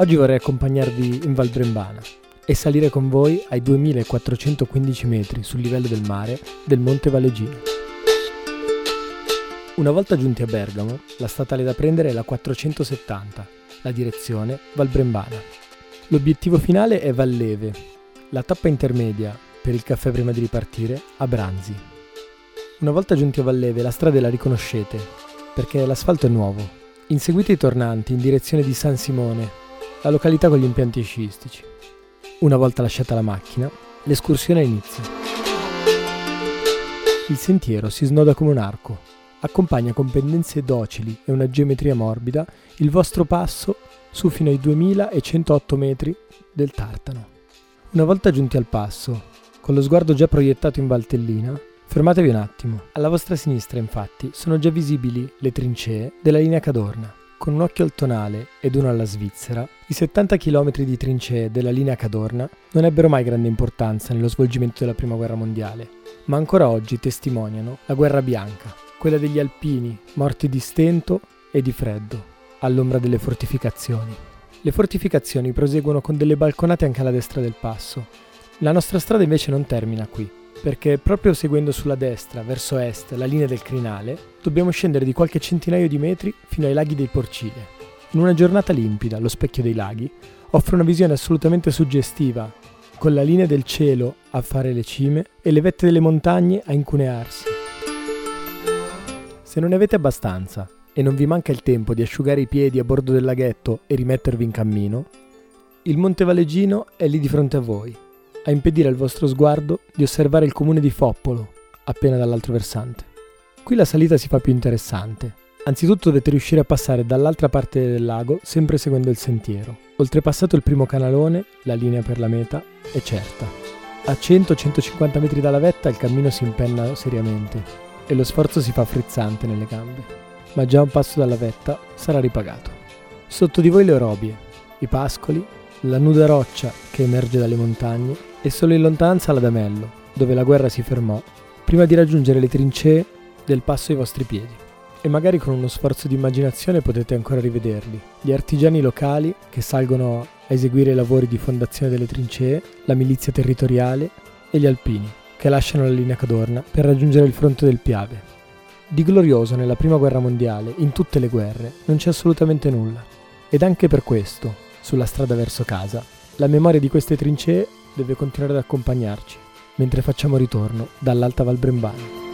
Oggi vorrei accompagnarvi in Val Brembana e salire con voi ai 2415 metri sul livello del mare del Monte Valegino. Una volta giunti a Bergamo, la statale da prendere è la 470, la direzione Val Brembana. L'obiettivo finale è Valleve, la tappa intermedia per il caffè prima di ripartire a Branzi. Una volta giunti a Valleve la strada la riconoscete, perché l'asfalto è nuovo. Inseguite i tornanti in direzione di San Simone, la località con gli impianti sciistici. Una volta lasciata la macchina, l'escursione inizia. Il sentiero si snoda come un arco, accompagna con pendenze docili e una geometria morbida il vostro passo su fino ai 2108 metri del Tartano. Una volta giunti al passo, con lo sguardo già proiettato in Valtellina, fermatevi un attimo. Alla vostra sinistra, infatti, sono già visibili le trincee della linea Cadorna. Con un occhio al tonale ed uno alla Svizzera, i 70 km di trincee della linea Cadorna non ebbero mai grande importanza nello svolgimento della Prima Guerra Mondiale, ma ancora oggi testimoniano la guerra bianca, quella degli alpini morti di stento e di freddo, all'ombra delle fortificazioni. Le fortificazioni proseguono con delle balconate anche alla destra del passo. La nostra strada invece non termina qui, perché proprio seguendo sulla destra, verso est, la linea del crinale, dobbiamo scendere di qualche centinaio di metri fino ai laghi dei Porcile. In una giornata limpida, lo specchio dei laghi offre una visione assolutamente suggestiva, con la linea del cielo a fare le cime e le vette delle montagne a incunearsi. Se non ne avete abbastanza e non vi manca il tempo di asciugare i piedi a bordo del laghetto e rimettervi in cammino, il Monte Valegino è lì di fronte a voi, a impedire al vostro sguardo di osservare il comune di Foppolo, appena dall'altro versante. Qui la salita si fa più interessante. Anzitutto dovete riuscire a passare dall'altra parte del lago sempre seguendo il sentiero. Oltrepassato il primo canalone, la linea per la meta è certa. A 100-150 metri dalla vetta il cammino si impenna seriamente e lo sforzo si fa frizzante nelle gambe, ma già un passo dalla vetta sarà ripagato. Sotto di voi le orobie, i pascoli, la nuda roccia che emerge dalle montagne e solo in lontananza l'Adamello, dove la guerra si fermò, prima di raggiungere le trincee del passo ai vostri piedi. E magari con uno sforzo di immaginazione potete ancora rivederli, gli artigiani locali che salgono a eseguire i lavori di fondazione delle trincee, la milizia territoriale e gli alpini che lasciano la linea Cadorna per raggiungere il fronte del Piave. Di glorioso nella Prima Guerra Mondiale, in tutte le guerre, non c'è assolutamente nulla. Ed anche per questo, sulla strada verso casa, la memoria di queste trincee deve continuare ad accompagnarci, mentre facciamo ritorno dall'Alta Val Brembana.